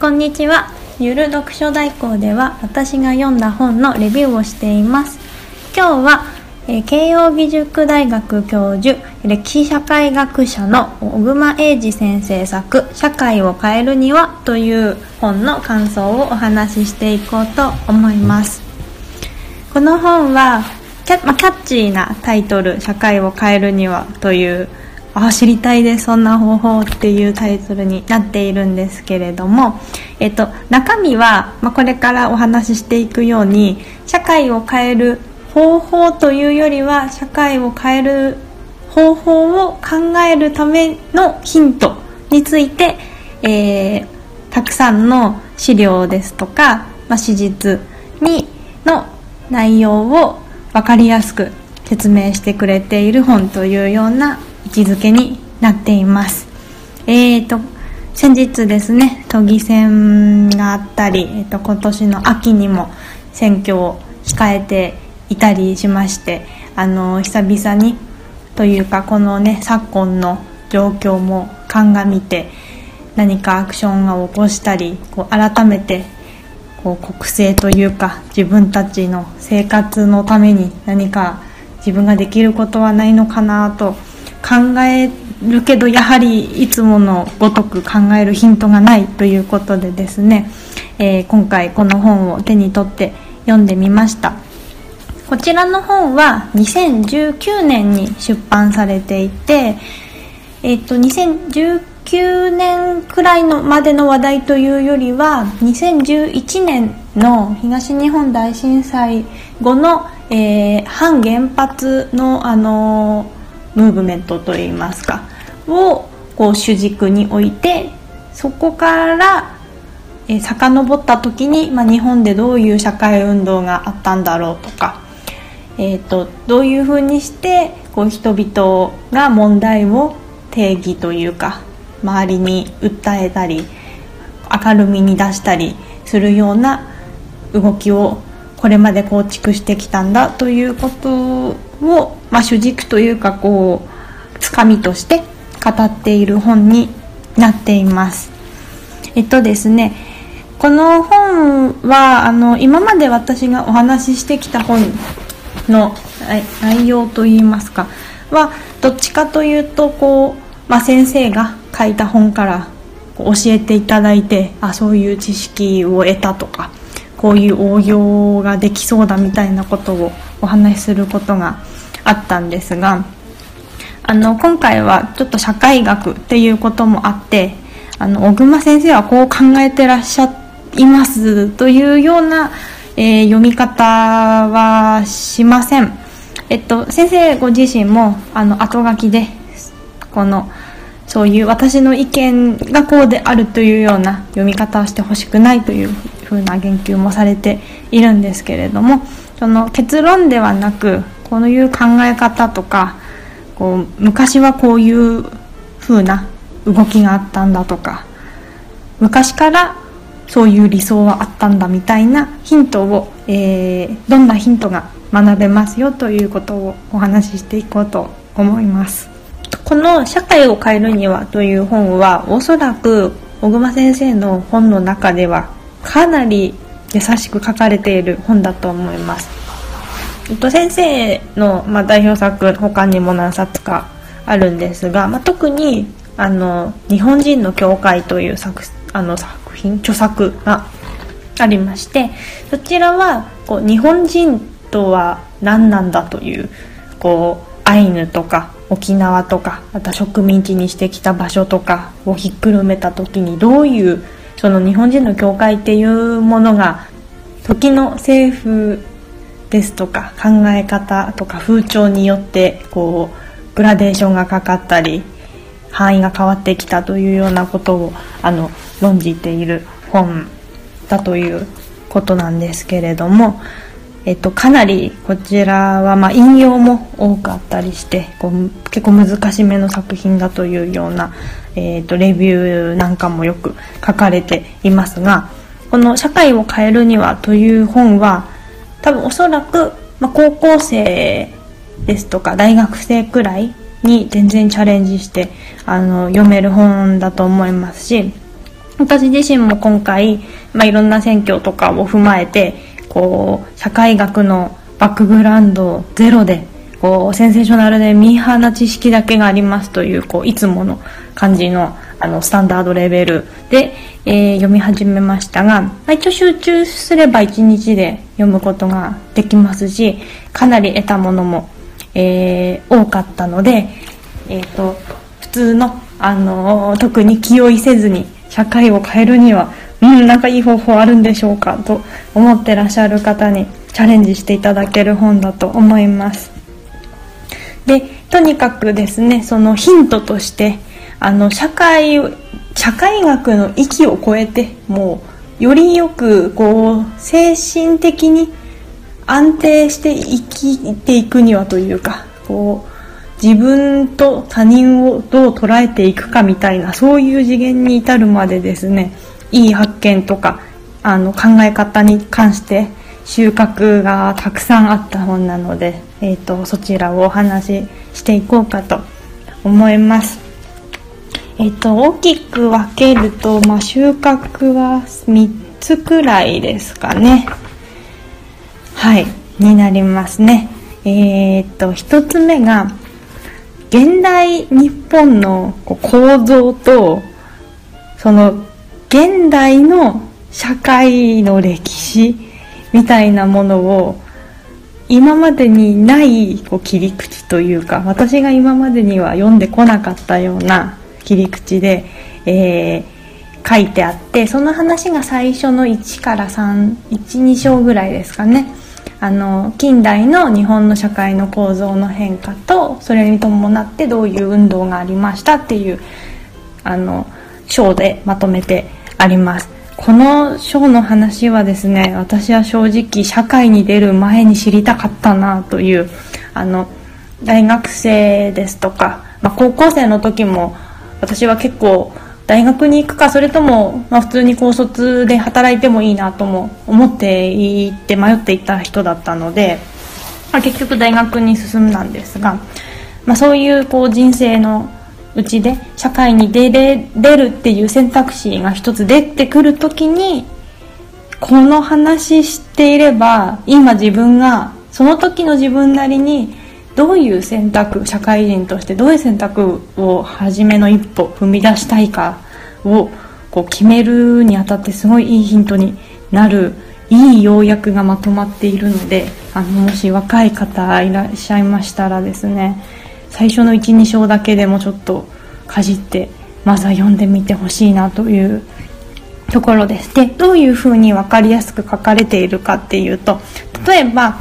こんにちは。ゆる読書代行では私が読んだ本のレビューをしています。今日は、えー、慶應義塾大学教授歴史社会学者の小熊英二先生作「社会を変えるには」という本の感想をお話ししていこうと思います。この本はキャ,、まあ、キャッチーなタイトル「社会を変えるには」というあ知りたいです。そんな方法っていうタイトルになっているんですけれども、えっと、中身は、まあ、これからお話ししていくように社会を変える方法というよりは社会を変える方法を考えるためのヒントについて、えー、たくさんの資料ですとか、まあ、史実にの内容を分かりやすく説明してくれている本というような位置づけになっています。えーと先日ですね都議選があったり、えーと、今年の秋にも選挙を控えていたりしましてあの久々にというかこのね昨今の状況も鑑みて何かアクションを起こしたりこう改めてこう国政というか自分たちの生活のために何か自分ができることはないのかなと考えるけどやはりいつものごとく考えるヒントがないということでですね、えー、今回この本を手に取って読んでみました。こちらの本は2019年に出版されていてえっ、ー、と2019年くらいのまでの話題というよりは2011年の東日本大震災後の、えー、反原発のあのームーブメントといいますかをこう主軸に置いてそこからえ遡った時に、まあ、日本でどういう社会運動があったんだろうとか、えーと、どういうふうにしてこう人々が問題を定義というか周りに訴えたり明るみに出したりするような動きをこれまで構築してきたんだということを、まあ、主軸というかこうつかみとして語っている本になっています。えっとですねこの本はあの今まで私がお話ししてきた本の内容といいますかはどっちかというとこう、まあ、先生が書いた本から教えていただいてあそういう知識を得たとかこういう応用ができそうだみたいなことをお話しすることがあったんですがあの今回はちょっと社会学っていうこともあってあの小熊先生はこう考えてらっしゃいますというような、えー、読み方はしません。えっと、先生ご自身もあの後書きでこのそういう私の意見がこうであるというような読み方をしてほしくないというふうな言及もされているんですけれどもその結論ではなくこういう考え方とかこう昔はこういうふうな動きがあったんだとか昔からそういう理想はあったんだみたいなヒントを、えー、どんなヒントが学べますよということをお話ししていこうと思います。この「社会を変えるには」という本はおそらく小熊先生の本の中ではかなり優しく書かれている本だと思います。えっと、先生の、まあ、代表作他にも何冊かあるんですが、まあ、特にあの「日本人の教会」という作あの作品著作がありましてそちらはこう日本人とは何なんだというこうアイヌとか沖縄とかあと植民地にしてきた場所とかをひっくるめた時にどういうその日本人の教会っていうものが時の政府ですとか考え方とか風潮によってこうグラデーションがかかったり範囲が変わってきたというようなことをあの論じている本だということなんですけれども、えっと、かなりこちらはま引用も多かったりしてこう結構難しめの作品だというようなえーと、レビューなんかもよく書かれていますがこの「社会を変えるには」という本は多分おそらく、まあ、高校生ですとか大学生くらいに全然チャレンジしてあの読める本だと思いますし私自身も今回、まあ、いろんな選挙とかを踏まえてこう社会学のバックグラウンドゼロでこうセンセーショナルでミーハーな知識だけがありますというこういつもの感じのあのスタンダードレベルで、えー、読み始めましたが、まあ、一応集中すれば1日で読むことができますしかなり得たものも、えー、多かったので、えーと、普通の、あの、特に気負いせずに社会を変えるにはうんなんかいい方法あるんでしょうかと思ってらっしゃる方にチャレンジしていただける本だと思います。でとにかくですねそのヒントとしてあの社会社会学の域を超えてもうよりよくこう精神的に安定して生きていくにはというかこう自分と他人をどう捉えていくかみたいなそういう次元に至るまでですねいい発見とかあの考え方に関して収穫がたくさんあった本なので、えーと、そちらをお話ししていこうかと思います。えっ、ー、と大きく分けると、まあ、収穫は3つくらいですかね。はいになりますね。えっ、ー、と1つ目が現代日本の構造とその現代の社会の歴史。みたいなものを今までにないこう切り口というか私が今までには読んでこなかったような切り口で、えー、書いてあってその話が最初の1から312章ぐらいですかね。あの近代の日本の社会の構造の変化とそれに伴ってどういう運動がありましたっていうあの章でまとめてあります。この章の話はですね私は正直社会に出る前に知りたかったなというあの大学生ですとか、まあ、高校生の時も私は結構大学に行くかそれとも、まあ、普通に高卒で働いてもいいなとも思っていって迷っていた人だったので、まあ、結局大学に進んだんですが、まあ、そういうこう人生のうちで社会に出れ出るっていう選択肢が一つ出てくる時にこの話していれば今自分がその時の自分なりにどういう選択社会人としてどういう選択を初めの一歩踏み出したいかをこう決めるにあたってすごいいいヒントになるいい要約がまとまっているのであのもし若い方いらっしゃいましたらですね最初の12章だけでもちょっとかじってまずは読んでみてほしいなというところです。でどういうふうに分かりやすく書かれているかっていうと例えば、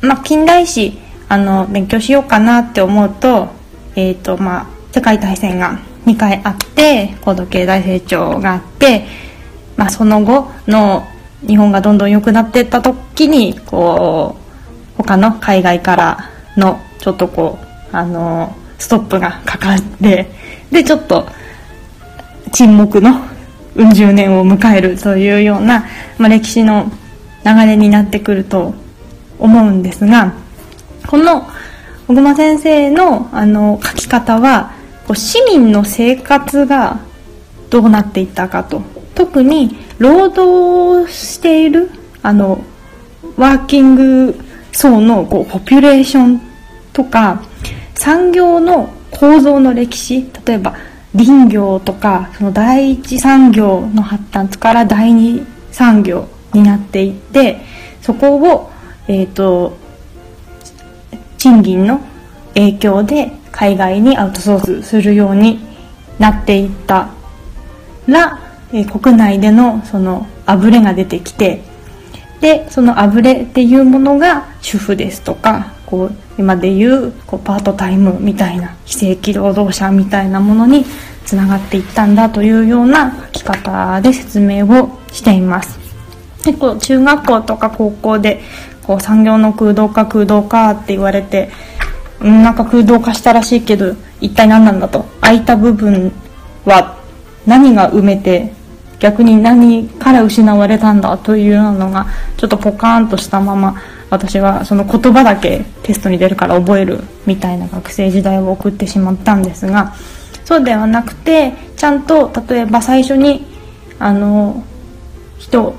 まあ、近代史あの勉強しようかなって思うと,、えーとまあ、世界大戦が2回あって高度経済成長があって、まあ、その後の日本がどんどん良くなっていった時にこう他の海外からのちょっとこうあのストップがかかってでちょっと沈黙のうん十年を迎えるというような、まあ、歴史の流れになってくると思うんですがこの小熊先生のあの書き方はこう市民の生活がどうなっていったかと。特に労働しているあのワーキング層のこうポピュレーションとか産業の構造の歴史例えば林業とかその第一産業の発達から第二産業になっていってそこを、えーと、賃金の影響で海外にアウトソースするようになっていったら、えー、国内でのそのあぶれが出てきてでそのあぶれっていうものが主婦ですとかこう今でいうこうパートタイムみたいな非正規労働者みたいなものにつながっていったんだというような書き方で説明をしています。結構中学校とか高校でこう産業の空洞化空洞化って言われてんなんか空洞化したらしいけど一体何なんだと。空いた部分は何が埋めて逆に何から失われたんだというのがちょっとポカーンとしたまま私はその言葉だけテストに出るから覚えるみたいな学生時代を送ってしまったんですがそうではなくてちゃんと例えば最初にあの人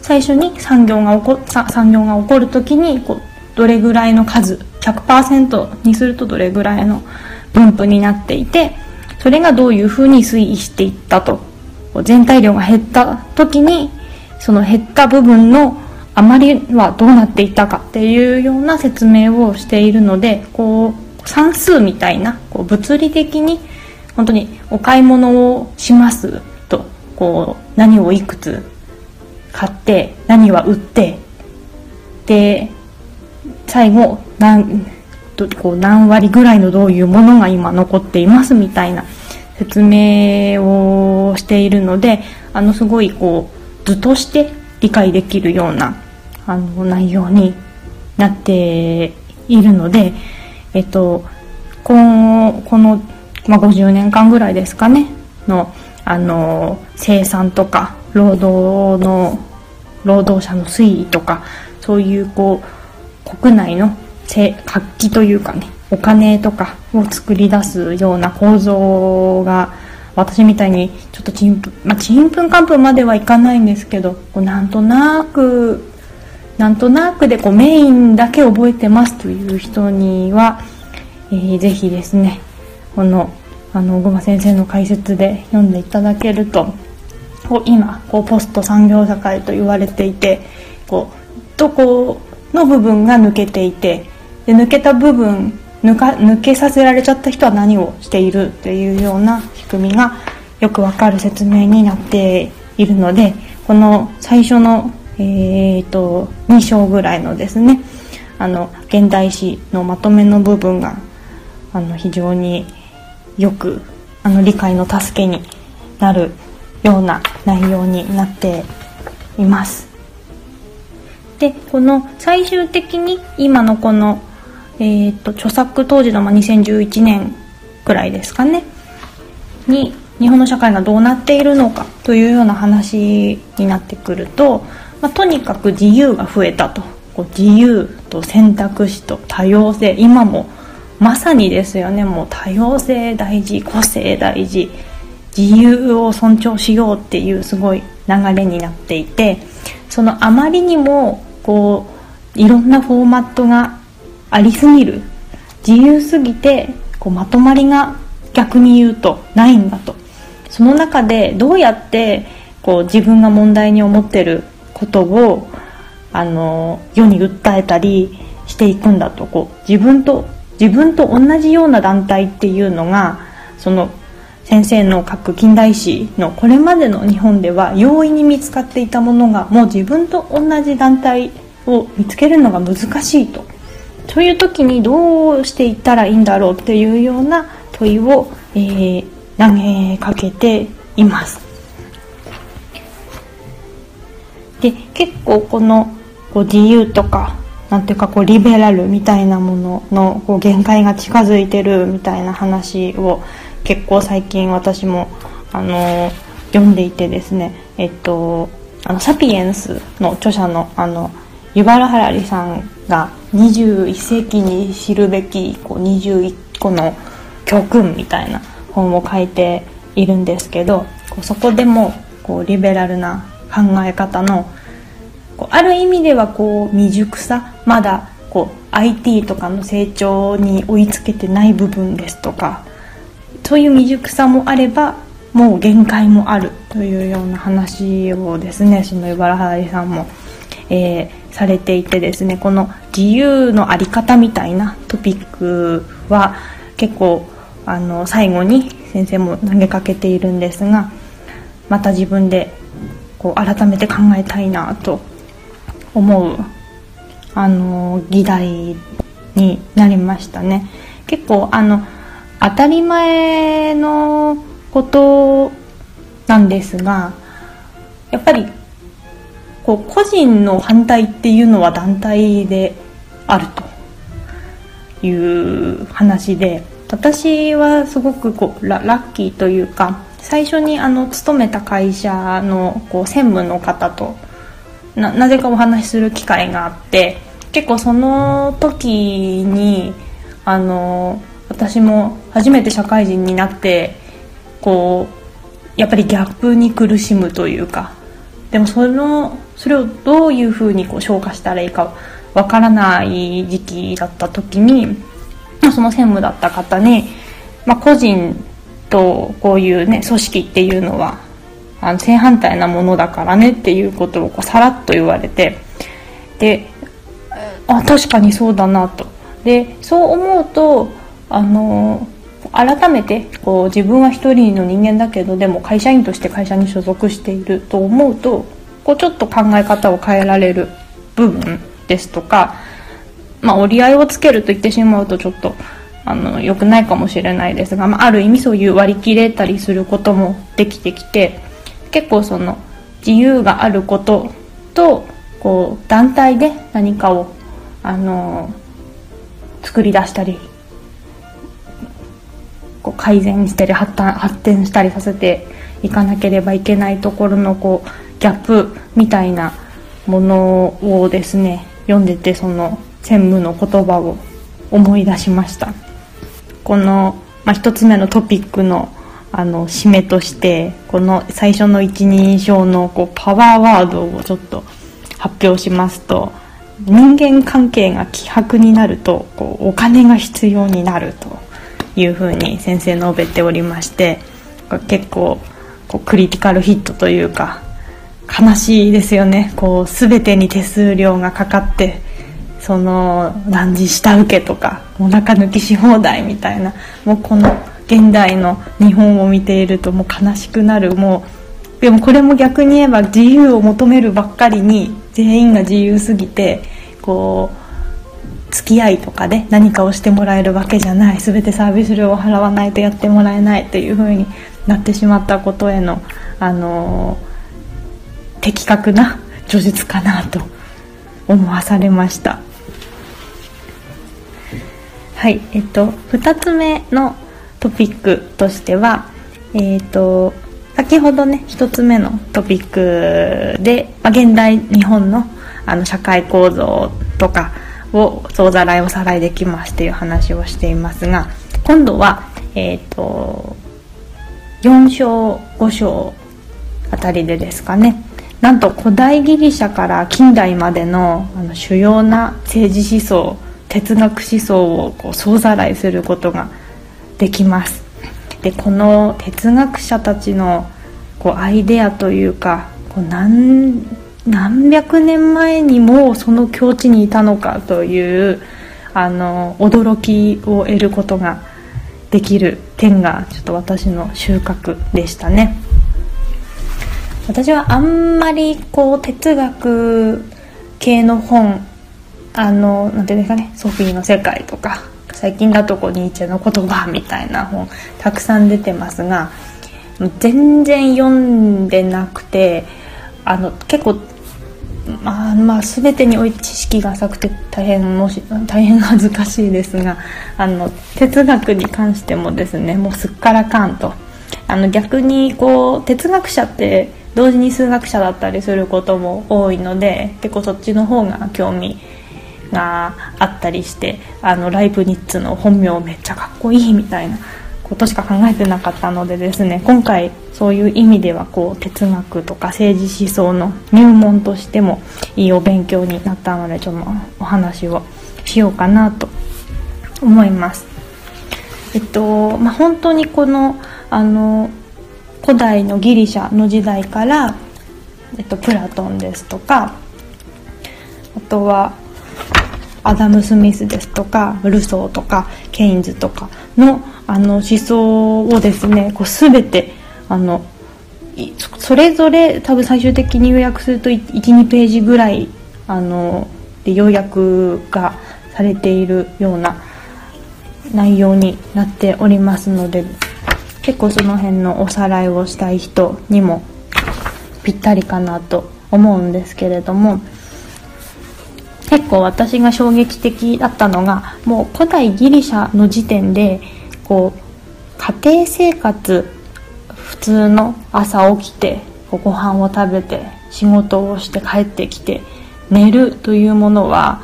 最初に産業が起こ産業が起こる時にこうどれぐらいの数100%にするとどれぐらいの分布になっていてそれがどういうふうに推移していったと全体量が減った時にその減った部分の余りはどうなっていたかっていうような説明をしているのでこう算数みたいなこう物理的に本当にお買い物をしますとこう何をいくつ買って何は売ってで最後何こう何割ぐらいのどういうものが今残っていますみたいな説明をしているのであのすごいこう図として理解できるようなあの内容になっているので、えっと、このこの、まあ、50年間ぐらいですかねのあの生産とか労働の労働者の推移とかそういうこう国内の活気というかねお金とかを作り出すような構造が私みたいにちょっとちんぷんまあちんぷんかんぷんまではいかないんですけどこうなんとなくなんとなくでこうメインだけ覚えてますという人には、えー、ぜひですねこのあの小熊先生の解説で読んでいただけるとこう今こうポスト産業社会と言われていてこうどこの部分が抜けていてで抜けた部分抜か抜けさせられちゃった人は何をしているっていうような仕組みがよくわかる説明になっているのでこの最初の、えーと、2章ぐらいのですねあの現代史のまとめの部分があの非常によくあの理解の助けになるような内容になっています。でこの最終的に今のこのえーと、著作当時の、2011年くらいですかねに日本の社会がどうなっているのかというような話になってくると、まあ、とにかく自由が増えたと。こう自由と選択肢と多様性。今もまさにですよね。もう多様性大事個性大事。自由を尊重しようっていうすごい流れになっていてそのあまりにもこういろんなフォーマットがありすぎる。自由すぎてこうまとまりが逆に言うとないんだと。その中でどうやってこう自分が問題に思ってることをあの世に訴えたりしていくんだとこう自分と自分と同じような団体っていうのがその先生の書く近代史のこれまでの日本では容易に見つかっていたものがもう自分と同じ団体を見つけるのが難しいとそういう時にどうしていったらいいんだろうっていうような問いを、えー、投げかけています。で結構このこう自由とかなんていうかこうリベラルみたいなもののこう限界が近づいてるみたいな話を結構最近私もあの読んでいてですね。えっとあのサピエンスの著者のあのユバラ・ハラリさんが21世紀に知るべきこう21個の教訓みたいな本を書いているんですけどそこでもこうリベラルな考え方のこうある意味ではこう未熟さまだこう IT とかの成長に追いつけてない部分ですとかそういう未熟さもあればもう限界もあるというような話をですねそのユバラハラリさんもえー、されていてですねこの自由の在り方みたいなトピックは結構あの最後に先生も投げかけているんですがまた自分でこう改めて考えたいなと思うあの議題になりましたね。結構あの当たり前のことなんですがやっぱりこう個人の反対っていうのは団体であるという話で私はすごくこうララッキーというか最初にあの勤めた会社のこう専務の方となぜかお話しする機会があって結構その時にあの私も初めて社会人になってこうやっぱりギャップに苦しむというかでもそのそれをどういうふうにこう消化したらいいかわからない時期だった時に、その専務だった方に、まあ、個人とこういうね組織っていうのはあの正反対なものだからねっていうことをこうさらっと言われてであ確かにそうだなと。でそう思うとあの改めてこう自分は一人の人間だけどでも会社員として会社に所属していると思うとこうちょっと考え方を変えられる部分ですとか、まあ、折り合いをつけると言ってしまうとちょっとあの良くないかもしれないですが、まあ、ある意味そういう割り切れたりすることもできてきて結構その自由があることとこう団体で何かをあの作り出したりこう改善したり発発展したりさせていかなければいけないところのこうギャップみたいなものをですね読んでてその専務の言葉を思い出しました。この、まあ、1つ目のトピックのあの締めとしてこの最初の一人称のこうパワーワードをちょっと発表しますと人間関係が希薄になるとこうお金が必要になるというふうに先生述べておりまして結構こうクリティカルヒットというか悲しいですよね。こう全てに手数料がかかってその何時下請けとかお腹抜きし放題みたいなもうこの現代の日本を見ているともう悲しくなる。もうでもこれも逆に言えば自由を求めるばっかりに全員が自由すぎてこう付き合いとかで何かをしてもらえるわけじゃない。全てサービス料を払わないとやってもらえないというふうになってしまったことへのあのー的確な叙述かなと思わされました。はいえっと2つ目のトピックとしてはえっと先ほどね1つ目のトピックで、まあ、現代日本のあの社会構造とかを総ざらいおさらいできますっていう話をしていますが今度はえっ、と4章5章あたりでですかね。なんと古代ギリシャから近代までのあの主要な政治思想哲学思想をこう総ざらいすることができますでこの哲学者たちのこうアイデアというかこう何何百年前にもその境地にいたのかというあの驚きを得ることができる点がちょっと私の収穫でしたね。私はあんまりこう哲学系の本あのなんていうんですかねソフィーの世界とか最近だとこうニーチェの言葉みたいな本たくさん出てますが全然読んでなくてあの結構まあ、まあ全てにおいて知識が浅くて大変もし大変恥ずかしいですがあの哲学に関してもですねもうすっからかんと。あの逆にこう哲学者って同時に数学者だったりすることも多いので結構そっちの方が興味があったりしてあのライプニッツの本名めっちゃかっこいいみたいなことしか考えてなかったのでですね今回そういう意味ではこう哲学とか政治思想の入門としてもいいお勉強になったのでちょっとお話をしようかなと思います。えっとまあ、本当にこのあの古代のギリシャの時代から、えっと、プラトンですとかあとはアダム・スミスですとかルソーとかケインズとかのあの思想をですねこう全てあのそれぞれ多分最終的に予約すると12ページぐらいあので要約がされているような内容になっておりますので結構その辺のおさらいをしたい人にもぴったりかなと思うんですけれども結構私が衝撃的だったのがもう古代ギリシャの時点でこう家庭生活普通の朝起きてご飯を食べて仕事をして帰ってきて寝るというものは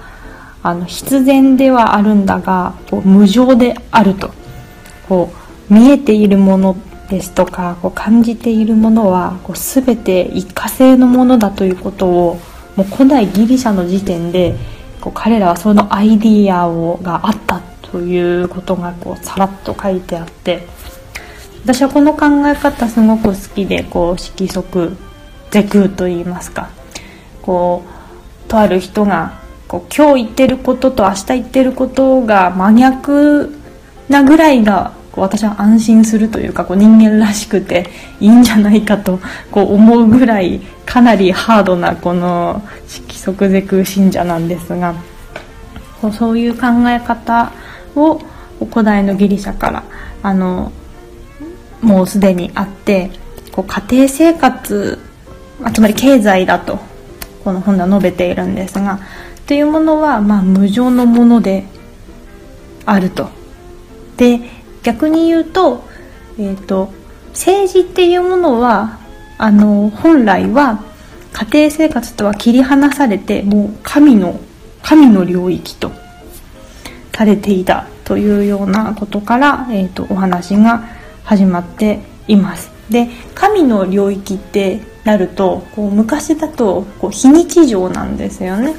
あの必然ではあるんだがこう無常であると。こう見えているものですとかこう感じているものはこう全て一過性のものだということをもう古代ギリシャの時点でこう彼らはそのアイディアをがあったということがこうさらっと書いてあって私はこの考え方すごく好きでこう色即是空と言いますか。こうとある人がこう今日言ってることと明日言ってることが真逆なぐらいが私は安心するというかこう人間らしくていいんじゃないかと こう思うぐらいかなりハードなこの色即是空信者なんですがこうそういう考え方を古代のギリシャからあのもうすでにあってこう家庭生活つまり経済だとこの本では述べているんですがというものはまあ無常のものであると。で逆に言うと,、えーと、政治っていうものはあの本来は家庭生活とは切り離されてもう神の神の領域とされていたというようなことから、えーと、お話が始まっています。で神の領域ってなるとこう昔だとこう非日常なんですよね。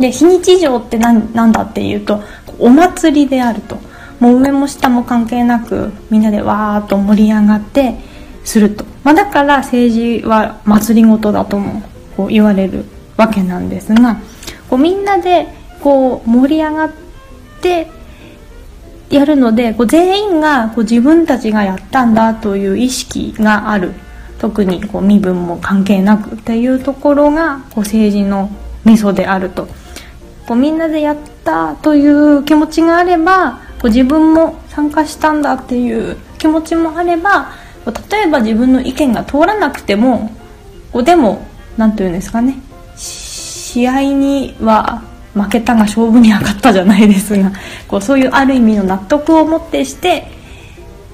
で非日常って何何だっていうとお祭りであると。もう上も下も関係なくみんなでわーっと盛り上がってすると、まあ、だから政治は祭りごとだともこう言われるわけなんですがこうみんなでこう盛り上がってやるのでこう全員がこう自分たちがやったんだという意識がある。特にこう身分も関係なくっていうところがこう政治のミソであると。こうみんなでやったという気持ちがあればこう自分も参加したんだっていう気持ちもあれば例えば自分の意見が通らなくてもこうでも何て言うんですかね試合には負けたが勝負に上がったじゃないですがこうそういうある意味の納得をもってして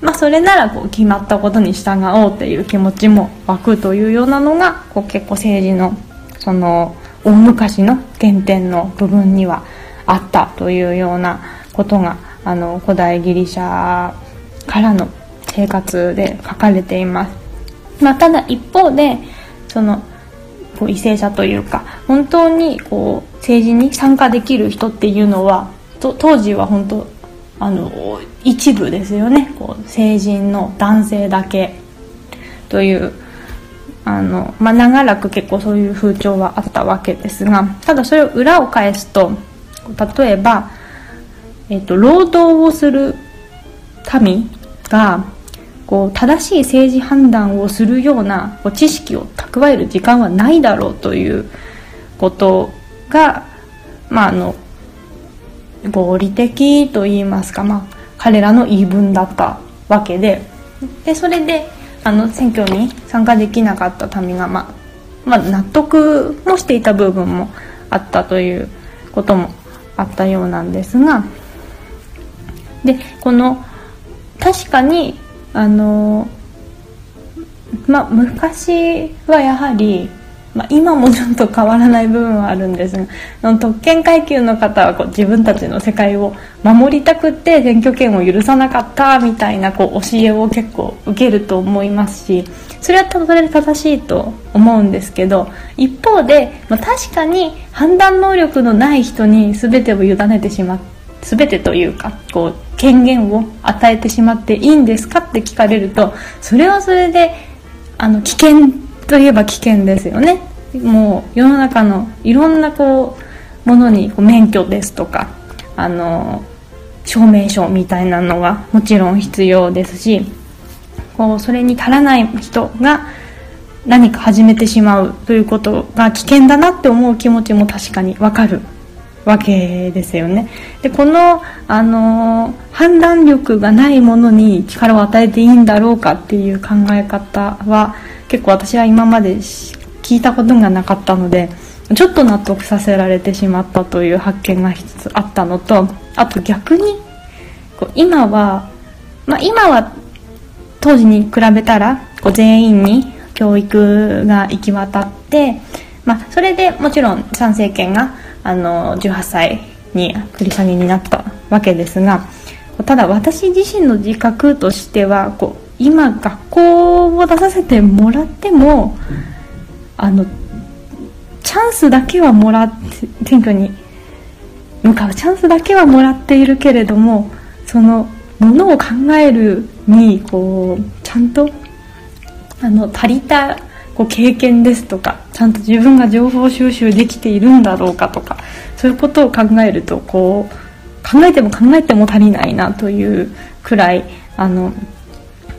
まあ、それならこう決まったことに従おうっていう気持ちも湧くというようなのがこう結構政治のその大昔の原点の部分にはあったというようなことがあの古代ギリシャからの生活で書かれています、まあ、ただ一方でそのこう為政者というか本当にこう政治に参加できる人っていうのは当時は本当あの一部ですよね。こう成人の男性だけというあの、まあ、長らく結構そういう風潮はあったわけですがただそれを裏を返すと例えばえっと、労働をする民がこう正しい政治判断をするようなこう知識を蓄える時間はないだろうということが、まあ、あの合理的といいますか、まあ、彼らの言い分だったわけででそれであの選挙に参加できなかった民が、まあまあ、納得もしていた部分もあったということもあったようなんですが。でこの確かにあのまあ昔はやはり、まあ、今もちょっと変わらない部分はあるんですが特権階級の方はこう自分たちの世界を守りたくって選挙権を許さなかったみたいなこう教えを結構受けると思いますしそれはそれで正しいと思うんですけど一方で、まあ、確かに判断能力のない人に全てを委ねてしまって全てというかこう権限を与えてしまっていいんですかって聞かれるとそれはそれであの危険といえば危険ですよね。もう世の中のいろんなこうものにこう免許ですとかあの証明書みたいなのがもちろん必要ですしこうそれに足らない人が何か始めてしまうということが危険だなって思う気持ちも確かにわかる。わけですよね。でこの、あの判断力がないものに力を与えていいんだろうかっていう考え方は結構私は今まで聞いたことがなかったのでちょっと納得させられてしまったという発見が一つあったのとあと逆にこう今は、まあ、今は当時に比べたらこう全員に教育が行き渡って、まあ、それでもちろん参政権があの18歳に繰り下げになったわけですがただ私自身の自覚としてはこう今学校を出させてもらってもあのチャンスだけはもらって選挙に向かうチャンスだけはもらっているけれどもそのものを考えるにこうちゃんとあの足りたこう経験ですとかちゃんと自分が情報収集できているんだろうかとかそういうことを考えるとこう考えても考えても足りないなというくらいあの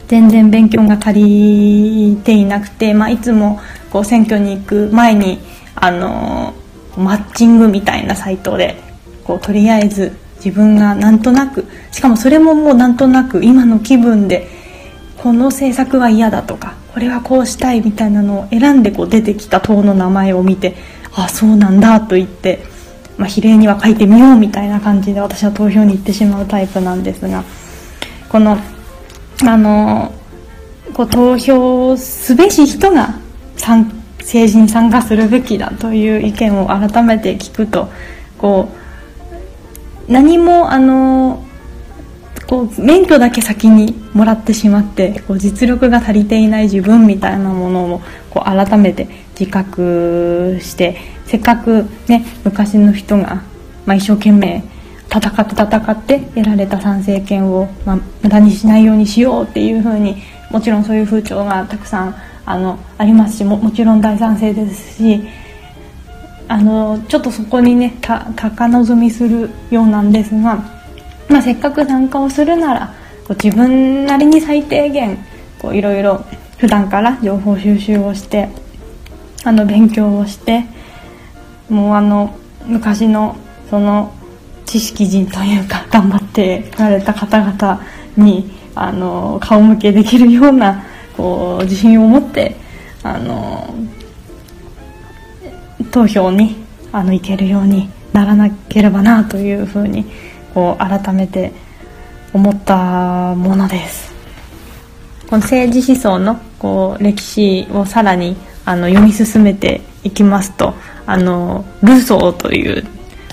全然勉強が足りていなくて、まあ、いつもこう選挙に行く前にあのマッチングみたいなサイトでこうとりあえず自分がなんとなくしかもそれももうなんとなく今の気分でこの政策は嫌だとかこれはこうしたいみたいなのを選んでこう出てきた党の名前を見てあそうなんだと言って、まあ、比例には書いてみようみたいな感じで私は投票に行ってしまうタイプなんですがこのあのこう投票すべし人が政治に参加するべきだという意見を改めて聞くとこう何もあのこう免許だけ先にもらってしまってこう実力が足りていない自分みたいなものをこう改めて自覚してせっかくね昔の人が、まあ、一生懸命戦って戦って得られた参政権を、まあ、無駄にしないようにしようっていうふうにもちろんそういう風潮がたくさんあのありますしももちろん大賛成ですしあのちょっとそこにね高望みするようなんですが、まあ、せっかく参加をするならこう自分なりに最低限いろいろ普段から情報収集をしてあの勉強をしてもうあの昔のその知識人というか 頑張ってられた方々にあの顔向けできるようなこう自信を持ってあの投票にあの行けるようにならなければなというふうにこう改めて思ったものです。この政治思想のこう歴史をさらにあの読み進めていきますとあのルソーという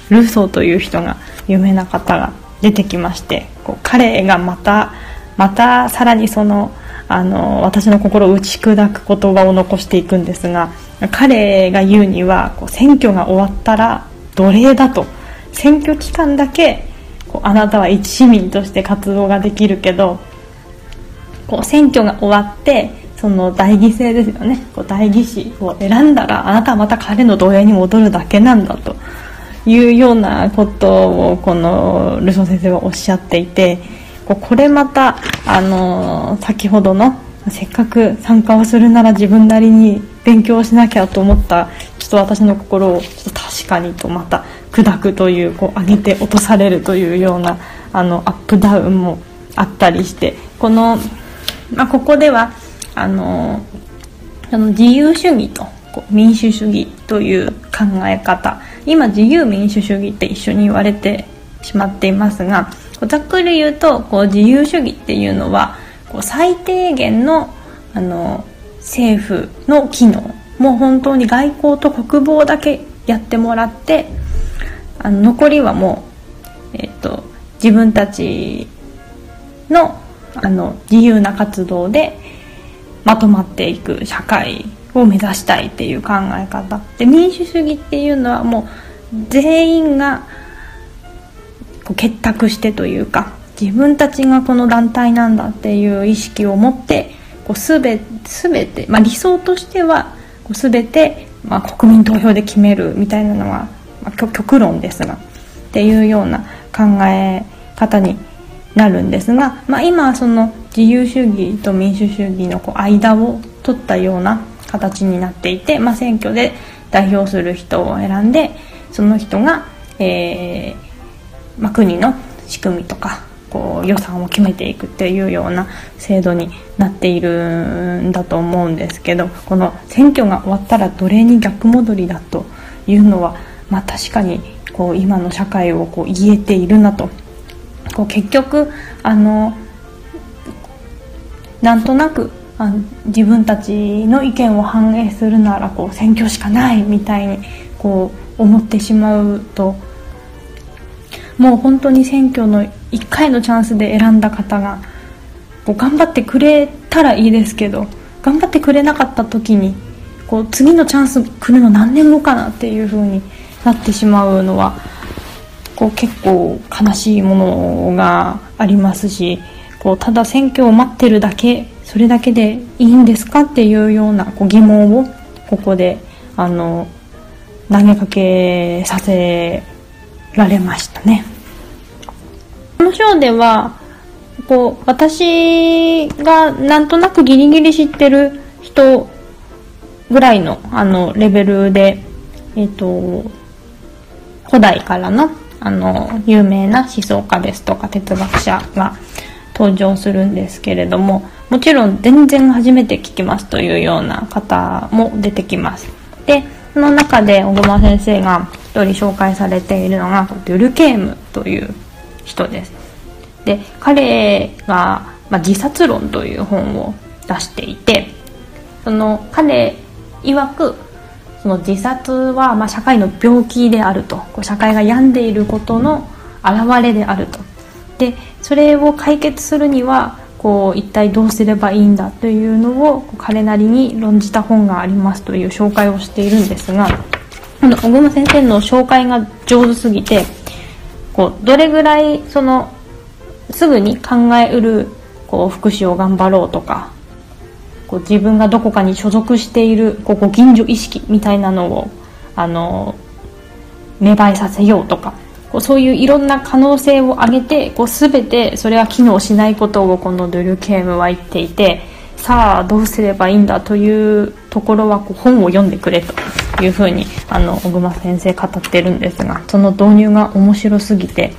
ルソーという人が有名な方が出てきましてこう彼がまたまたさらにそのあの私の心を打ち砕く言葉を残していくんですが彼が言うにはこう選挙が終わったら奴隷だと。選挙期間だけこうあなたは一市民として活動ができるけどこう選挙が終わってその代議制ですよね。こう代議士を選んだらあなたはまた彼の奴隷に戻るだけなんだと。いうようなことをこのルソー先生はおっしゃっていてこれまたあの先ほどのせっかく参加をするなら自分なりに勉強しなきゃと思ったちょっと私の心をちょっと確かにとまた砕くというこう上げて落とされるというようなあのアップダウンもあったりしてこの、まあ、ここではあのその自由主義と民主主義という考え方今自由民主主義って一緒に言われてしまっていますがざっくり言うとこう自由主義っていうのはこう最低限のあの政府の機能もう本当に外交と国防だけやってもらってあの残りはもう、えっと、自分たちのあの自由な活動でまとまっていく社会を目指したいっていう考え方で民主主義っていうのはもう全員がこう結託してというか自分たちがこの団体なんだっていう意識を持ってこうすべ全て、まあ、理想としてはこう全て、まあ、国民投票で決めるみたいなのは、極論ですがっていうような考え方になるんですが、まあ、今はその自由主義と民主主義のこう間を取ったような形になっていて、まあ、選挙で代表する人を選んでその人が、えーまあ、国の仕組みとかこう予算を決めていくっていうような制度になっているんだと思うんですけどこの選挙が終わったら奴隷に逆戻りだというのは、まあ、確かにこう今の社会をこう言えているなと。こう結局あのなんとなくあの自分たちの意見を反映するならこう選挙しかないみたいにこう思ってしまうともう本当に選挙の1回のチャンスで選んだ方がこう頑張ってくれたらいいですけど頑張ってくれなかった時にこう次のチャンス来るの何年後かなっていう風になってしまうのはこう結構悲しいものがありますしこうただ選挙を待ってるだけそれだけでいいんですかっていうようなこう疑問をここであの投げかけさせられましたね。この章ではこう私がなんとなくギリギリ知ってる人ぐらいのあのレベルで、えっ、ー、と古代からのあの有名な思想家ですとか哲学者が登場するんですけれどももちろん全然初めて聞きますというような方も出てきます。でその中で小熊先生が一人紹介されているのがドゥルケームという人です。で彼が、まあ、自殺論という本を出していてその彼曰くその自殺はまあ社会の病気であると。こう社会が病んでいることの表れであると。でそれを解決するにはこう一体どうすればいいんだというのを彼なりに論じた本がありますという紹介をしているんですが小熊先生の紹介が上手すぎてこうどれぐらいそのすぐに考えうるこう福祉を頑張ろうとかこう自分がどこかに所属しているこうご近所意識みたいなのをあの芽生えさせようとかこうそういういろんな可能性を挙げてこう全てそれは機能しないことをこのドゥルケームは言っていてさあどうすればいいんだというところはこう本を読んでくれというふうにあの小熊先生語ってるんですがその導入が面白すぎて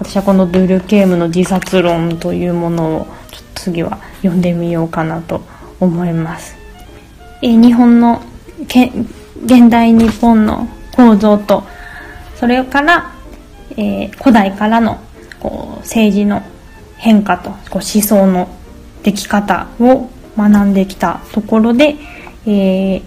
私はこのドゥルケームの自殺論というものをちょっと次は読んでみようかなと思います。え日本のけ現代日本の構造とそれからえー、古代からのこう政治の変化とこう思想のでき方を学んできたところで、えー、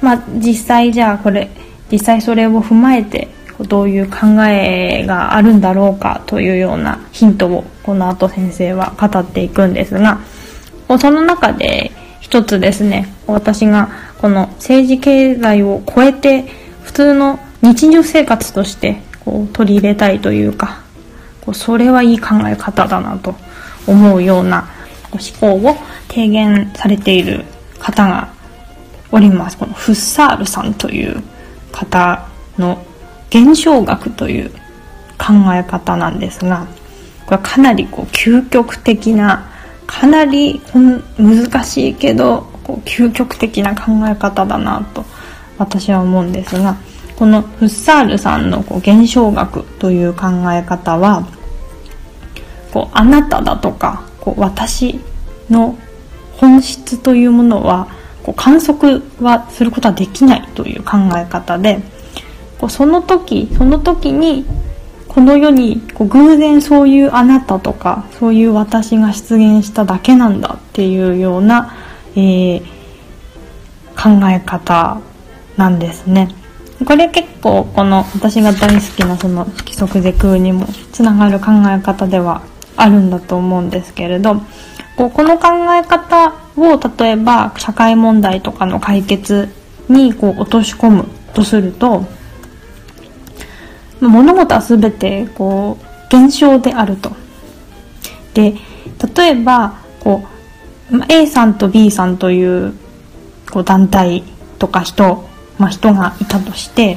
まあ実際じゃあこれ実際それを踏まえてどういう考えがあるんだろうかというようなヒントをこの後先生は語っていくんですがその中で一つですね私がこの政治経済を超えて普通の日常生活としてこう取り入れたいというかこうそれはいい考え方だなと思うような思考を提言されている方がおります。このフッサールさんという方の現象学という考え方なんですがこれはかなりこう究極的なかなり難しいけどこう究極的な考え方だなと私は思うんですがこのフッサールさんのこう現象学という考え方はこうあなただとかこう私の本質というものはこう観測はすることはできないという考え方でこうその時その時にこの世にこう偶然そういうあなたとかそういう私が出現しただけなんだっていうような、えー、考え方なんですね。これ結構この私が大好きなその規則で空にもつながる考え方ではあるんだと思うんですけれどこうこの考え方を例えば社会問題とかの解決にこう落とし込むとすると物事は全てこう現象であると。で例えばこう A さんと B さんというこう団体とか人まあ、人がいたとして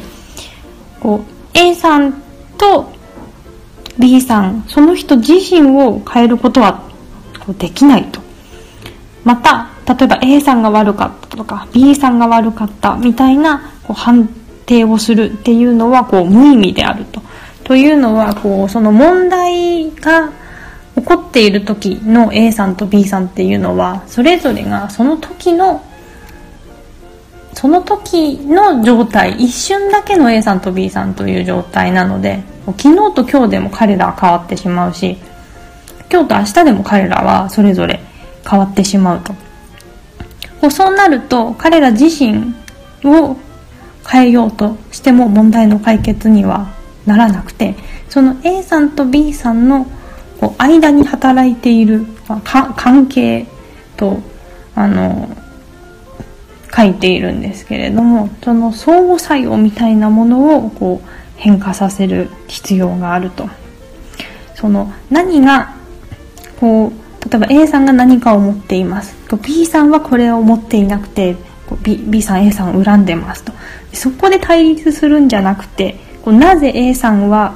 こう A さんと B さんその人自身を変えることはできないとまた例えば A さんが悪かったとか B さんが悪かったみたいなこう判定をするっていうのはこう無意味であると。というのはこうその問題が起こっている時の A さんと B さんっていうのはそれぞれがその時のその時の状態一瞬だけの A さんと B さんという状態なので昨日と今日でも彼らは変わってしまうし今日と明日でも彼らはそれぞれ変わってしまうとそうなると彼ら自身を変えようとしても問題の解決にはならなくてその A さんと B さんのこう間に働いている、まあ、関係とあの書いているんですけれどもその相互作用みたいなものをこう変化させる必要があると。その何がこう例えば A さんが何かを持っています B さんはこれを持っていなくて B, B さん A さんを恨んでますと。そこで対立するんじゃなくてこうなぜ A さんは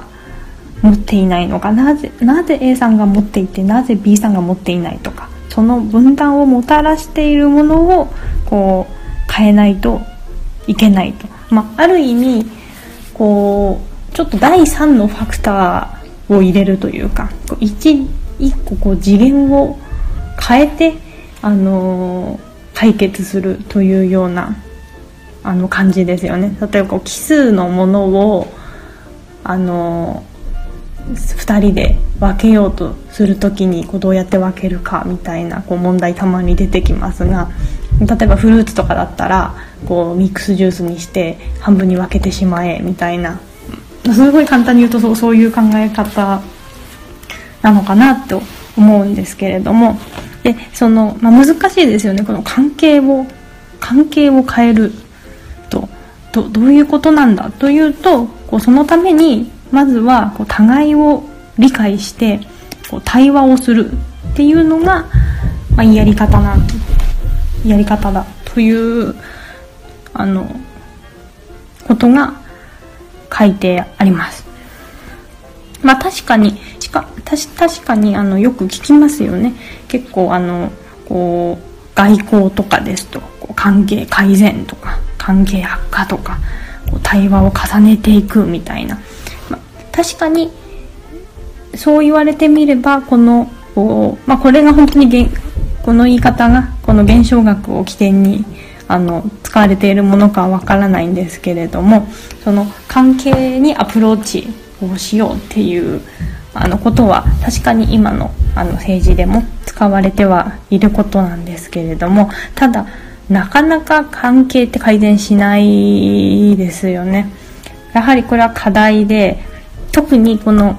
持っていないのか。なぜなぜ A さんが持っていてなぜ B さんが持っていないとか。その分断をもたらしているものをこう変えないといけないと、まあ、ある意味こうちょっと第3のファクターを入れるというか一一個こう次元を変えて、あのー、解決するというようなあの感じですよね。例えばこう奇数のものを、あの、2人で分けようとする時にこうどうやって分けるかみたいなこう問題たまに出てきますが例えばフルーツとかだったらこうミックスジュースにして半分に分けてしまえみたいな。すごい簡単に言うとそうそういう考え方なのかなと思うんですけれども。でその、まあ、難しいですよね。この関係を関係を変えるとどどういうことなんだ？というとこうそのためにまずはこう互いを理解してこう対話をするっていうのが、まあ、やり方なやり方だ。というあのことが書いてあります。まあ確かに確かにあのよく聞きますよね。結構あのこう外交とかですとこう関係改善とか関係悪化とか対話を重ねていくみたいな、ま、確かにそう言われてみればこのこ、まあ、これが本当にこの言い方がこの現象学を起点にあの使われているものかはわからないんですけれどもその関係にアプローチをしようっていうあのことは確かに今のあの政治でも使われてはいることなんですけれどもただなかなか関係って改善しないですよね。やはりこれは課題で特にこの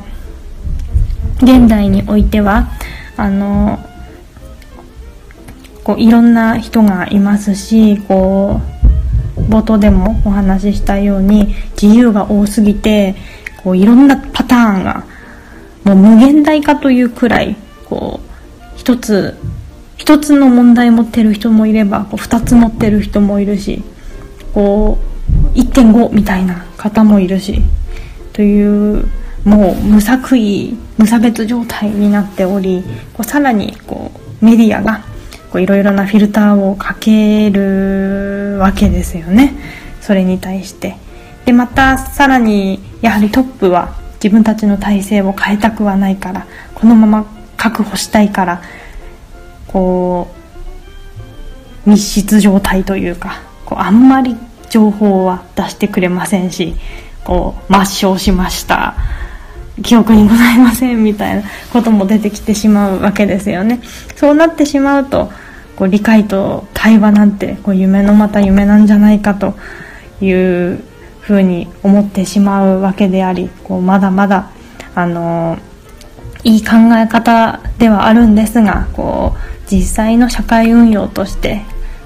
現代においてはあのこういろんな人がいますしこう冒頭でもお話ししたように自由が多すぎてこういろんなパターンがもう無限大化というくらいこう一つ一つの問題持ってる人もいればこう2つ持ってる人もいるしこう1.5みたいな方もいるしというもう無作為無差別状態になっておりこうさらにこうメディアがいろいろなフィルターをかけるわけですよね。それに対して。でまたさらにやはりトップは自分たちの体制を変えたくはないからこのまま確保したいからこう密室状態というかこうあんまり情報は出してくれませんしこう抹消しました。記憶にございませんみたいな ことも出てきてしまうわけですよね。そうなってしまうとこう理解と対話なんてこう夢のまた夢なんじゃないかというふうに思ってしまうわけでありこうまだまだあのいい考え方ではあるんですがこう実際の社会運用として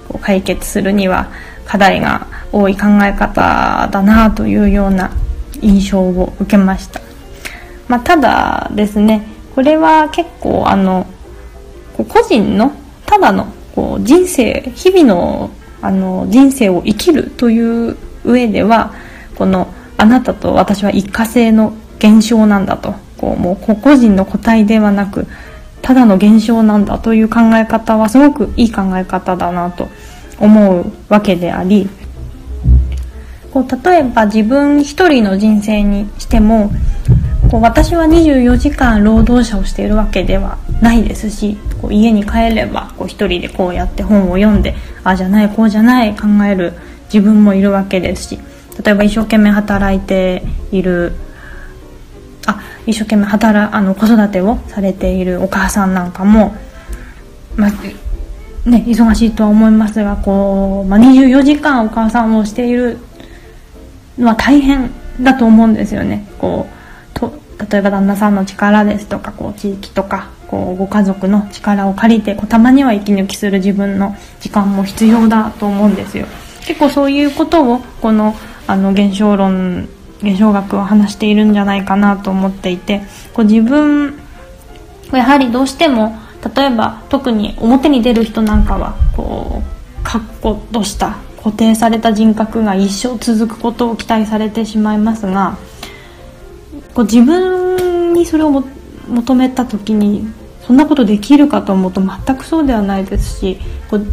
こう解決するには課題が多い考え方だなというような印象を受けました、まあ、ただですねこれは結構あの個人のただのこう人生日々のあの人生を生きるという上ではこのあなたと私は一過性の現象なんだと。こうもう個々人の個体ではなくただの現象なんだという考え方はすごくいい考え方だなと思うわけでありこう例えば自分一人の人生にしてもこう私は24時間労働者をしているわけではないですしこう家に帰ればこう一人でこうやって本を読んでああじゃないこうじゃない考える自分もいるわけですし例えば一生懸命働いているあ一生懸命働あの子育てをされているお母さんなんかも、まあね、忙しいとは思いますがこう、まあ、24時間お母さんをしているのは大変だと思うんですよね。こうと例えば旦那さんの力ですとかこう地域とかこうご家族の力を借りてこうたまには息抜きする自分の時間も必要だと思うんですよ。結構そういうことをこのあの現象論現象学は話しているんじゃないかなと思っていてこう自分やはりどうしても例えば特に表に出る人なんかはこう確固とした固定された人格が一生続くことを期待されてしまいますがこう自分にそれを求めた時にそんなことできるかと思うと全くそうではないですしこう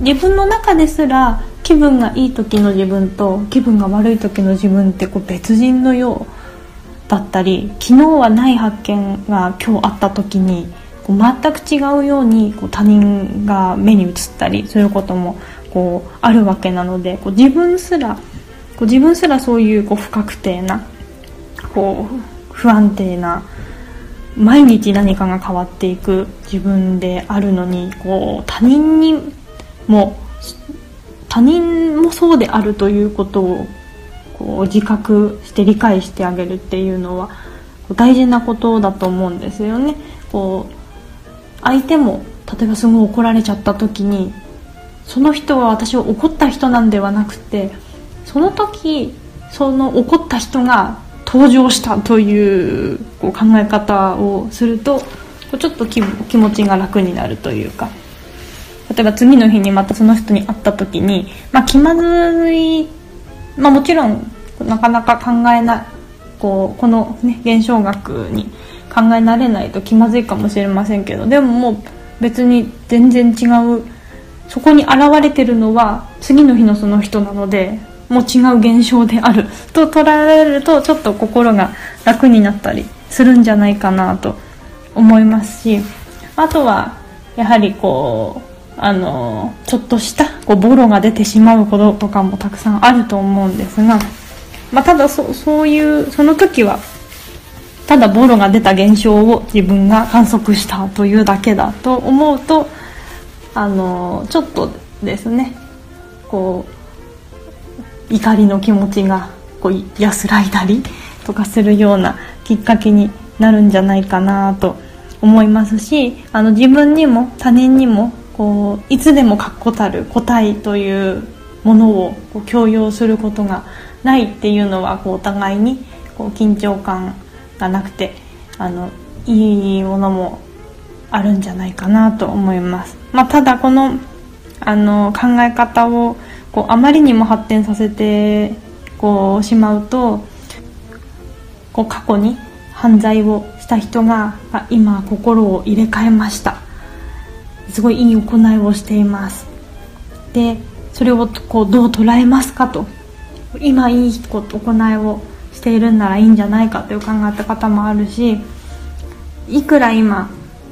自分の中ですら気分がいい時の自分と気分が悪い時の自分ってこう別人のようだったり昨日はない発見が今日あった時にこう全く違うようにこう他人が目に映ったりそういうこともこうあるわけなのでこう自分すらこう自分すらそういうこう不確定なこう不安定な毎日何かが変わっていく自分であるのにこう他人にも他人もそうであるということをこう自覚して理解してあげるっていうのは大事なことだと思うんですよね。こう相手も例えばすごい怒られちゃった時にその人は私を怒った人なんではなくてその時その怒った人が登場したというこう考え方をするとちょっと気持ちが楽になるというか。例えば次の日にまたその人に会った時に、まあ、気まずい、まあ、もちろんなかなか考えなこうこの、ね、現象学に考えられないと気まずいかもしれませんけどでももう別に全然違うそこに現れてるのは次の日のその人なのでも違う現象である。と捉えられるとちょっと心が楽になったりするんじゃないかなと思いますしあとはやはりこうあのちょっとしたこうボロが出てしまうこととかもたくさんあると思うんですが、まあ、ただそそういうその時はただボロが出た現象を自分が観測したというだけだと思うとあのちょっとですねこう怒りの気持ちがこう安らいだりとかするようなきっかけになるんじゃないかなと思いますしあの自分にも他人にもこういつでも確固たる個体というものをこう強要することがないっていうのはこうお互いにこう緊張感がなくてあのいいものもあるんじゃないかなと思います。まあ、ただこのあの考え方をこうあまりにも発展させてこうしまうとこう過去に犯罪をした人が今心を入れ替えました。すごいいい行いをしています。でそれをこうどう捉えますかと。今いい行いをしているんならいいんじゃないかという考えた方もあるしいくら今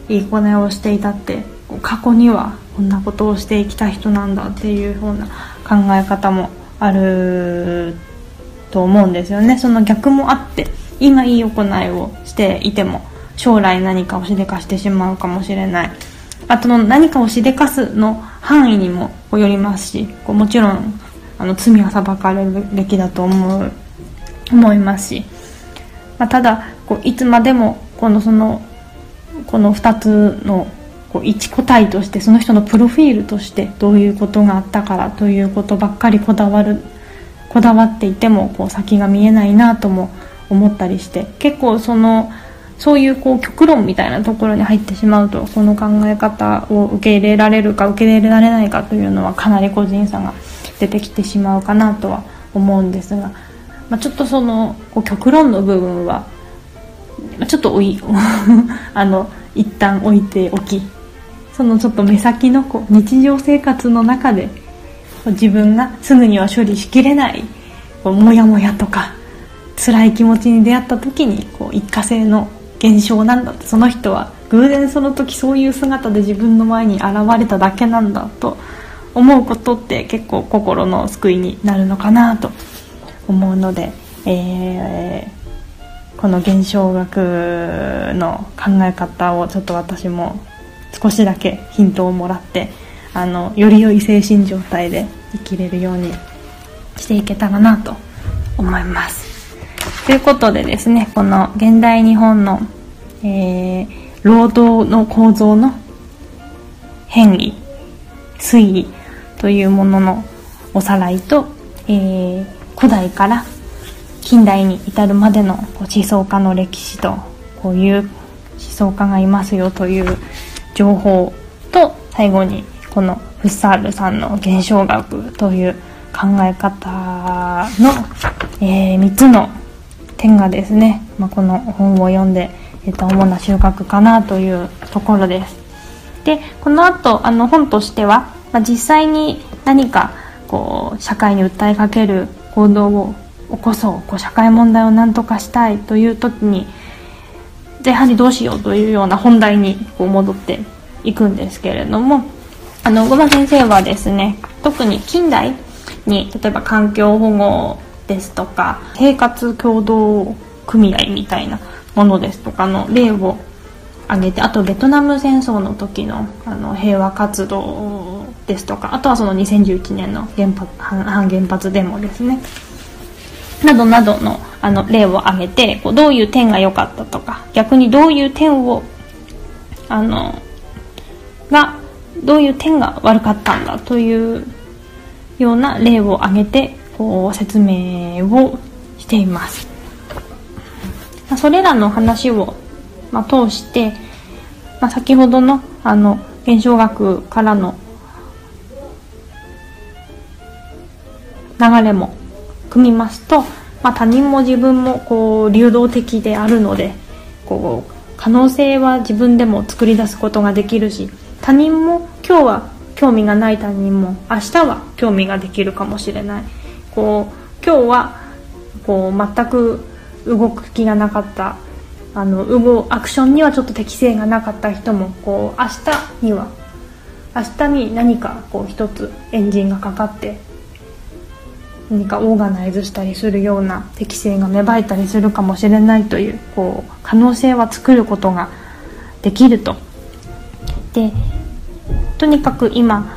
いい行いをしていたって過去にはこんなことをしてきた人なんだっていうふうな考え方もあると思うんですよね。その逆もあって今いい行いをしていても将来何かをしでかしてしまうかもしれない。あとの何かをしでかすの範囲にもよりますしこうもちろんあの罪は裁かれるべきだと思う思いますし、まあ、ただこういつまでもこのそのこの2つのこう一個体としてその人のプロフィールとしてどういうことがあったからということばっかりこだわるこだわっていてもこう先が見えないなとも思ったりして結構そのそういうこう極論みたいなところに入ってしまうとその考え方を受け入れられるか受け入れられないかというのはかなり個人差が出てきてしまうかなとは思うんですが、まあ、ちょっとそのこう極論の部分はちょっとおい あの一旦置いておきそのちょっと目先のこう日常生活の中で自分がすぐには処理しきれないこうモヤモヤとか辛い気持ちに出会った時にこう一過性の現象なんだってその人は偶然その時そういう姿で自分の前に現れただけなんだと思うことって結構心の救いになるのかなと思うので、えー、この現象学の考え方をちょっと私も少しだけヒントをもらってあのより良い精神状態で生きれるようにしていけたらなと思います。ということでですねこの現代日本の、えー、労働の構造の変異推移というもののおさらいと、えー、古代から近代に至るまでの思想家の歴史とこういう思想家がいますよという情報と最後にこのフッサールさんの現象学という考え方の、えー、3つの点がですね、まあ、この本を読んで、えー、と主な収穫かなというところです。でこの後あの本としては、まあ、実際に何かこう社会に訴えかける行動を起こそうこう社会問題を何とかしたいという時にやはりどうしようというような本題にこう戻っていくんですけれどもあの小間先生はですね特に近代に例えば環境保護ですとか生活協同組合みたいなものですとかの例を挙げてあとベトナム戦争の時のあの平和活動ですとかあとはその2011年の原発反原発デモですね。などなどのあの例を挙げてこうどういう点が良かったとか逆にどういう点をあのがどういう点が悪かったんだというような例を挙げてこう説明をしています。それらの話を、まあ、通して、まあ、先ほどのあの現象学からの流れもみますと、まあ、他人も自分もこう流動的であるのでこう可能性は自分でも作り出すことができるし他人も今日は興味がない他人も明日は興味ができるかもしれない。こう今日はこう全く動く気がなかったあの動アクションにはちょっと適性がなかった人もこう明日には明日に何かこう一つエンジンがかかって何かオーガナイズしたりするような適性が芽生えたりするかもしれないというこう可能性は作ることができると。でとにかく今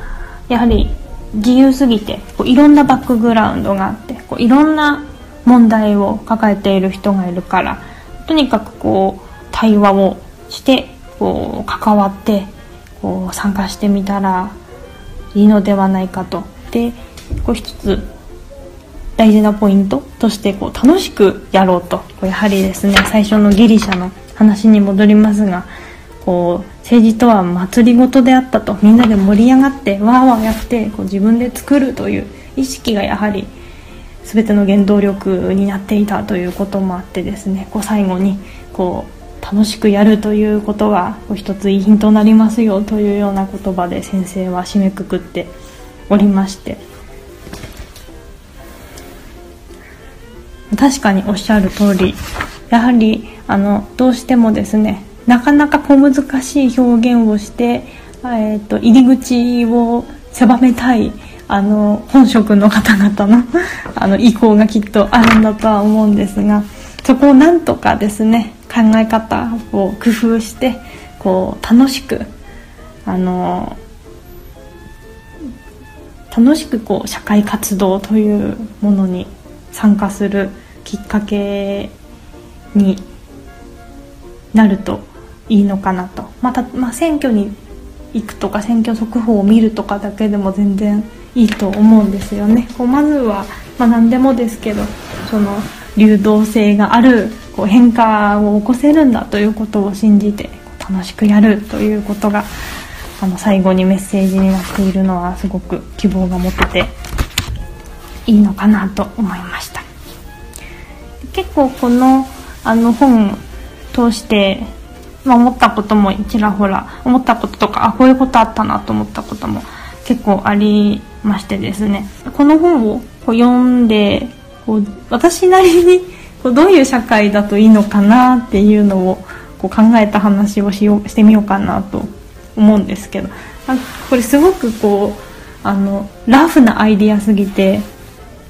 やはり自由すぎてこういろんなバックグラウンドがあってこういろんな問題を抱えている人がいるからとにかくこう対話をしてこう関わってこう参加してみたらいいのではないかと。でこう一つ大事なポイントとしてこう楽しくやろうと。こうやはりですね最初のギリシャの話に戻りますがこう政治とは祭りごとであったと。みんなで盛り上がってわーわーやってこう自分で作るという意識がやはり全ての原動力になっていたということもあってですねこう最後にこう楽しくやるということが一ついいヒントになりますよというような言葉で先生は締めくくっておりまして。確かにおっしゃる通り。やはりあのどうしてもですねなかなか小難しい表現をして、えーと、入り口を狭めたいあの本職の方々の あの意向がきっとあるんだとは思うんですがそこをなんとかですね考え方を工夫してこう楽しくあの楽しくこう社会活動というものに参加するきっかけになるといいのかなと、またまあ、選挙に行くとか選挙速報を見るとかだけでも全然いいと思うんですよね。こうまずは、まあ、何でもですけどその流動性があるこう変化を起こせるんだということを信じて楽しくやるということがあの最後にメッセージになっているのはすごく希望が持てていいのかなと思いました結構このあの本通してまあ、思ったこともちらほら思ったこととかあこういうことあったなと思ったことも結構ありましてですね。この本をこう読んでこう私なりにこうどういう社会だといいのかなっていうのをこう考えた話をしようしてみようかなと思うんですけど。これすごくこうあのラフなアイディアすぎて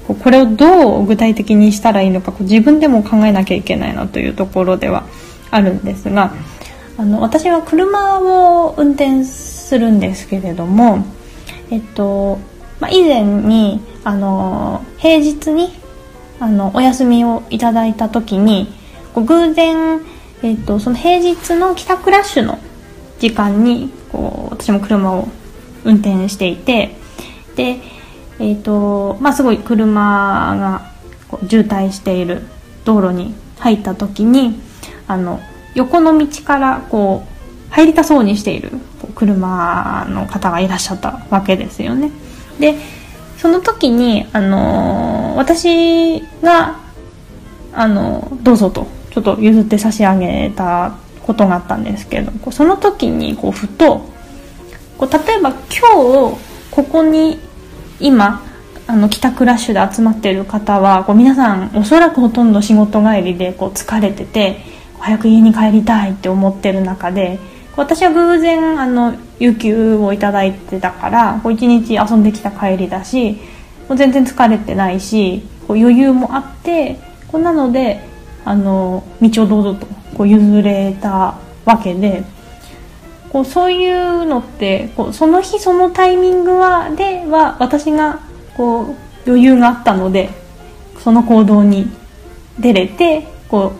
これをどう具体的にしたらいいのか自分でも考えなきゃいけないなというところではあるんですがあの私は車を運転するんですけれども、えっとまあ、以前にあの平日にあのお休みをいただいた時に偶然、えーと、その平日の帰宅ラッシュの時間にこう私も車を運転していてで、えーとまあ、すごい車が渋滞している道路に入った時にあの横の道からこう入りたそうにしている車の方がいらっしゃったわけですよね。でその時に、あの私が、あのどうぞとちょっと譲って差し上げたことがあったんですけどその時にこうふとこう例えば今日ここに今あの帰宅ラッシュで集まっている方はこう皆さんおそらくほとんど仕事帰りでこう疲れてて早く家に帰りたいって思ってる中で私は偶然あの有給を頂いてたから一日遊んできた帰りだしもう全然疲れてないしこう余裕もあってこうなのであの道をどうぞとこう譲れたわけでこうそういうのってこうその日そのタイミングはでは私がこう余裕があったのでその行動に出れてこ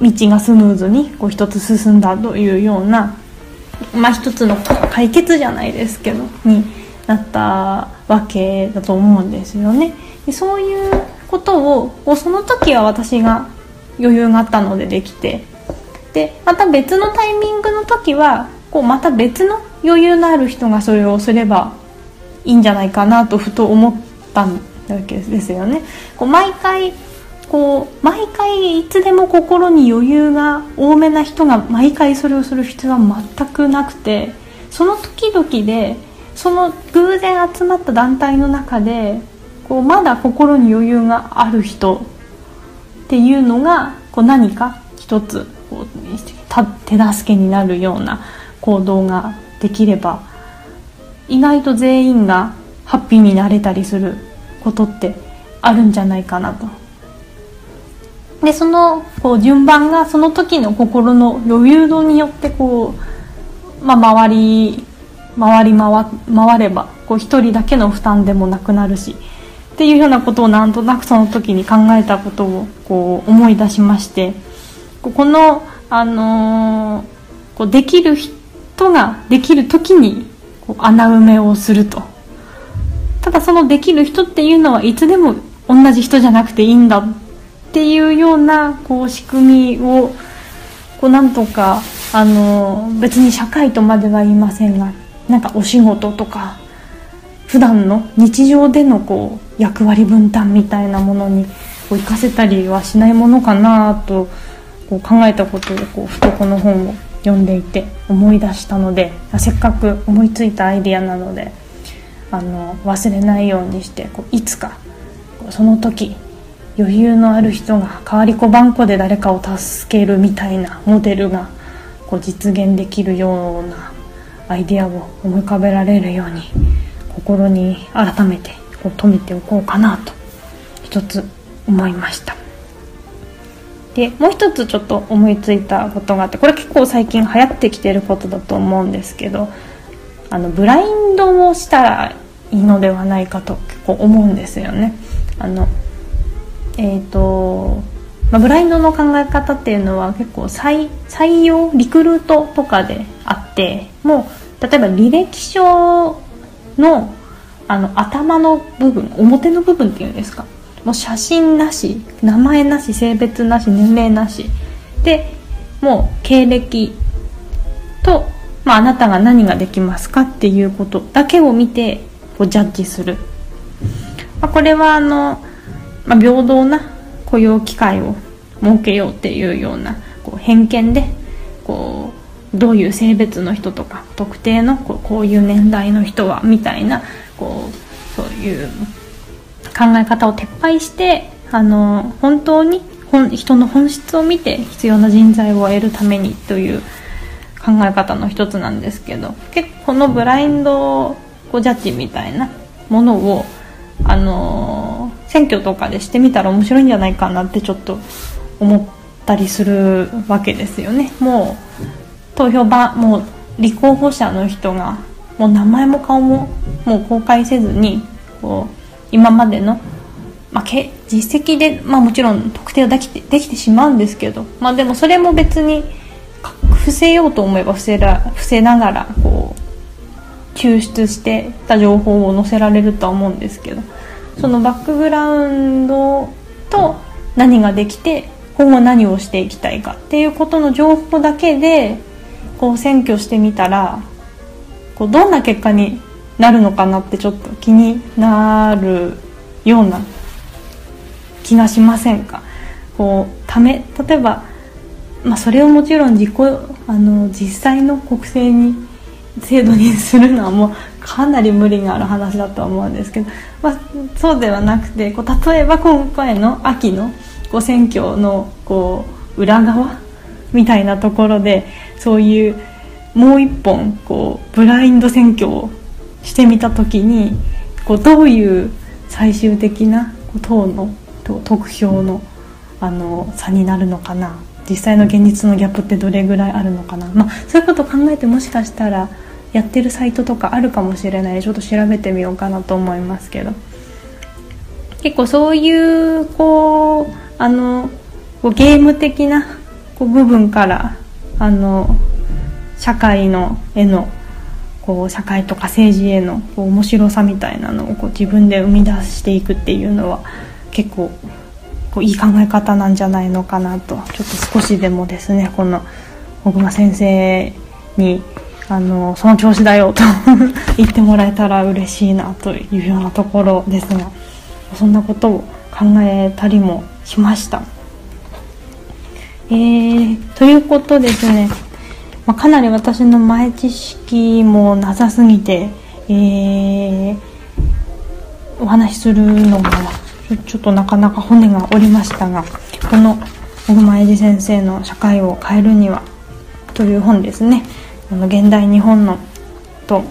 う道がスムーズにこう一つ進んだというような、まあ、一つの解決じゃないですけどになったわけだと思うんですよね。でそういうことをこうその時は私が余裕があったのでできてでまた別のタイミングの時はこうまた別の余裕のある人がそれをすればいいんじゃないかなとふと思ったわけですよね。こう毎回こう毎回いつでも心に余裕が多めな人が毎回それをする必要は全くなくてその時々でその偶然集まった団体の中でこうまだ心に余裕がある人っていうのがこう何か一つこう手助けになるような行動ができれば意外と全員がハッピーになれたりすることってあるんじゃないかなと。でそのこう順番がその時の心の余裕度によってこう、まあ、回り回り回回ればこう一人だけの負担でもなくなるしっていうようなことをなんとなくその時に考えたことをこう思い出しましてこの、あのー、こうできる人ができる時にこう穴埋めをすると。ただそのできる人っていうのはいつでも同じ人じゃなくていいんだ。っていうようなこう仕組みをこうなんとかあの別に社会とまでは言いませんがなんかお仕事とか普段の日常でのこう役割分担みたいなものにこう活かせたりはしないものかなとこう考えたことをこうふとこの本を読んでいて思い出したのでせっかく思いついたアイディアなのであの忘れないようにしてこういつかその時余裕のある人が代わり子番こで誰かを助けるみたいなモデルがこう実現できるようなアイデアを思い浮かべられるように心に改めてこう止めておこうかなと一つ思いました。でもう一つちょっと思いついたことがあってこれ結構最近流行ってきてることだと思うんですけどあのブラインドをしたらいいのではないかと結構思うんですよね。あのえ、ー、とまあ、ブラインドの考え方っていうのは結構採採用リクルートとかであってもう例えば履歴書のあの頭の部分表の部分っていうんですか？もう写真なし名前なし性別なし年齢なし。でもう経歴と、まあ、なたが何ができますかっていうことだけを見てこうジャッジする、まあ、これはあの、まあ、平等な雇用機会を設けようっていうようなこう偏見でこうどういう性別の人とか特定のこうこういう年代の人はみたいなこうそういう考え方を撤廃してあの本当に人の本質を見て必要な人材を得るためにという考え方の一つなんですけど結構このブラインドこうジャッジみたいなものをあの選挙とかでしてみたら面白いんじゃないかなってちょっと思ったりするわけですよね。もう投票場もう立候補者の人がもう名前も顔ももう公開せずにこう今までの、まあ、け実績で、まあ、もちろん特定はできてできてしまうんですけど、まあ、でもそれも別に伏せようと思えば伏せら伏せながらこう抽出してた情報を載せられるとは思うんですけどそのバックグラウンドと何ができて今後何をしていきたいかっていうことの情報だけでこう選挙してみたらこうどんな結果になるのかなってちょっと気になるような気がしませんか？こうため例えば、まあ、それをもちろん自己あの実際の国政に制度にするのはもうかなり無理がある話だとは思うんですけど、まあ、そうではなくてこう例えば今回の秋のこう選挙のこう裏側みたいなところでそういうもう一本こうブラインド選挙をしてみた時にこうどういう最終的な党の得票のあの差になるのかな。実際の現実のギャップってどれぐらいあるのかな、まあ、そういうことを考えてもしかしたらやってるサイトとかあるかもしれない。ちょっと調べてみようかなと思いますけど。結構そういうこうあのこうゲーム的なこう部分からあの社会のへのこう社会とか政治へのこう面白さみたいなのをこう自分で生み出していくっていうのは結構こういい考え方なんじゃないのかなとちょっと少しでもですねこの小熊先生にあのその調子だよと 言ってもらえたら嬉しいなというようなところですがそんなことを考えたりもしました。えー、ということですね、まあ、かなり私の前知識もなさすぎて、えー、お話しするのがちょっとなかなか骨が折りましたがこの小熊英二先生の「社会を変えるには」という本ですね。あの現代日本のと、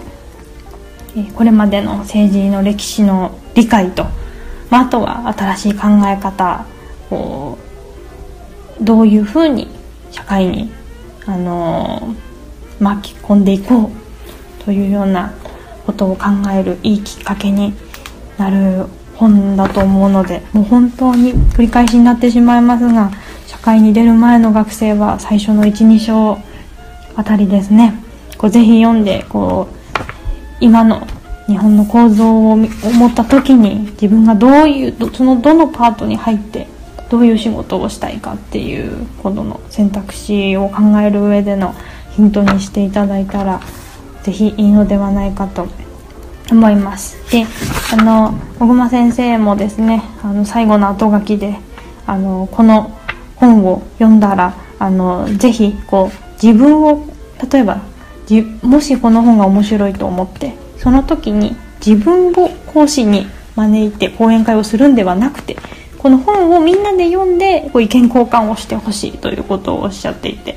えこれまでの政治の歴史の理解と、まあ、あとは新しい考え方をどういうふうに社会に、あの、巻き込んでいこうというようなことを考えるいいきっかけになる本だと思うのでもう本当に繰り返しになってしまいますが社会に出る前の学生は最初の12章あたりですねこうぜひ読んでこう今の日本の構造を思った時に自分がどういうそのどのパートに入ってどういう仕事をしたいかっていうことの選択肢を考える上でのヒントにしていただいたら是非いいのではないかと思います。であの小熊先生もですねあの最後の後書きであのこの本を読んだらあのぜひこう自分を例えばもしこの本が面白いと思ってその時に自分を講師に招いて講演会をするんではなくてこの本をみんなで読んでこう意見交換をしてほしいということをおっしゃっていて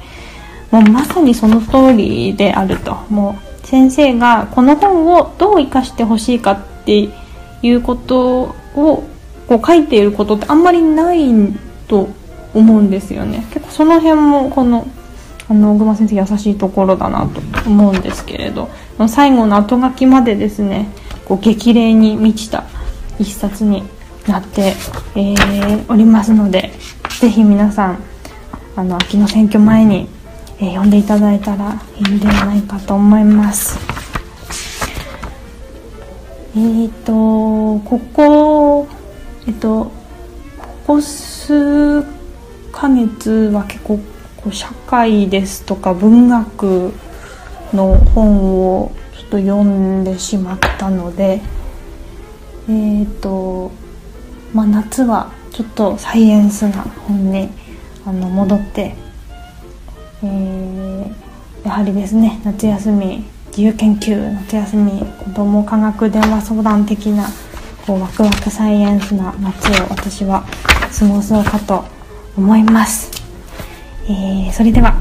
もうまさにその通りであると。もう先生がこの本をどう生かしてほしいかっていうことをこう書いていることってあんまりないと思うんですよね。結構その辺もこのあの小熊先生優しいところだなと思うんですけれど最後の後書きまでですねこう激励に満ちた一冊になって、えー、おりますのでぜひ皆さんあの秋の選挙前に、えー、読んでいただいたらいいんではないかと思います。えっ、ー、とここえっ、とここ数ヶ月は結構こう社会ですとか文学の本をちょっと読んでしまったのでえっ、とまあ、夏はちょっとサイエンスな本にあの戻って、えー、やはりですね夏休み自由研究夏休み子ども科学電話相談的なこうワクワクサイエンスな夏を私は過ごそうかと思います、えー、それでは。